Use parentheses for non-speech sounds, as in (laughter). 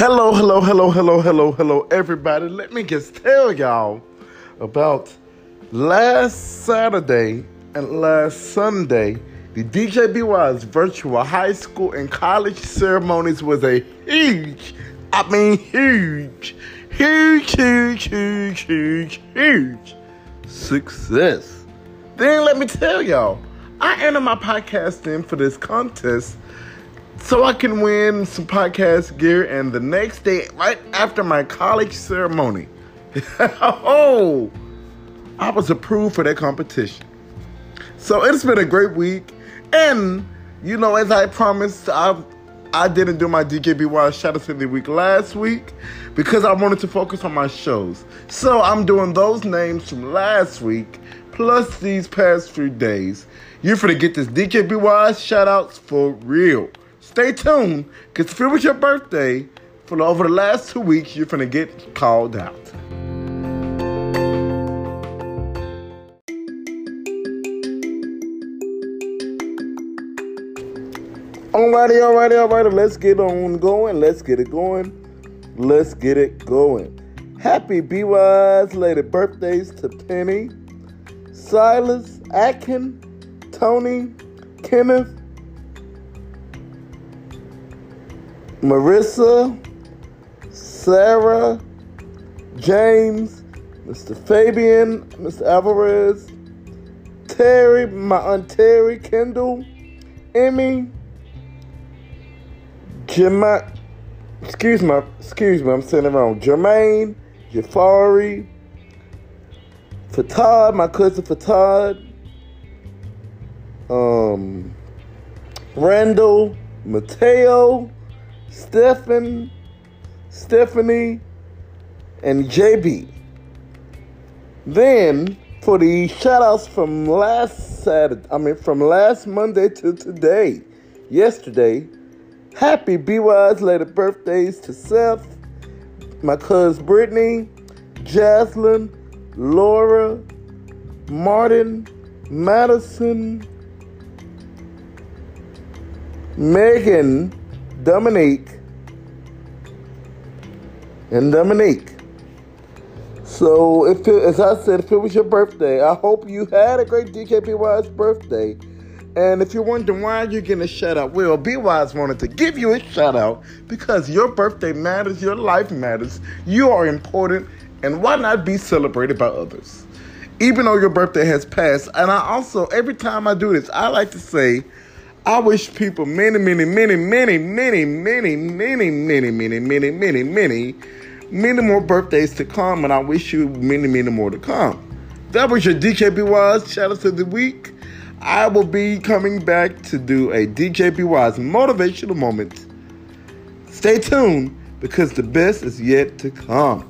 Hello, hello, hello, hello, hello, hello, everybody. Let me just tell y'all about last Saturday and last Sunday. The DJ DJBY's virtual high school and college ceremonies was a huge, I mean huge, huge, huge, huge, huge, huge success. Then let me tell y'all, I entered my podcast in for this contest so I can win some podcast gear. And the next day, right after my college ceremony, (laughs) oh, I was approved for that competition. So it's been a great week. And, you know, as I promised, I, I didn't do my out of the week last week because I wanted to focus on my shows. So I'm doing those names from last week plus these past few days. You're gonna get this DJBY shout outs for real. Stay tuned, because if it was your birthday, for over the last two weeks, you're gonna get called out. Alrighty, alrighty, alrighty. Let's get on going. Let's get it going. Let's get it going. Happy BY's lady birthdays to Penny, Silas, Atkin, Tony, Kenneth, Marissa, Sarah, James, Mr. Fabian, Mr. Alvarez, Terry, my aunt Terry, Kendall, Emmy, Jemima, excuse me, excuse me, I'm saying it wrong. Jermaine, Jafari, Fatad, my cousin Fatad, um, Randall, Mateo, Stephen, Stephanie, and JB. Then for the shoutouts from last Saturday, I mean from last Monday to today, yesterday, happy BY's later birthdays to Seth, my cousin Brittany, Jaslyn, Laura, Martin, Madison, Megan, Dominique, and Dominique. So, if as I said, if it was your birthday, I hope you had a great DJBY's birthday. And if you're wondering why you're getting a shout out, well, BY's wanted to give you a shout out because your birthday matters, your life matters, you are important, and why not be celebrated by others? Even though your birthday has passed. And I also, every time I do this, I like to say, I wish people many, many, many, many, many, many, many, many, many, many, many, many, many more birthdays to come, and I wish you many, many more to come. That was your DJBY's shout out of the week. I will be coming back to do a DJBY's motivational moment. Stay tuned because the best is yet to come.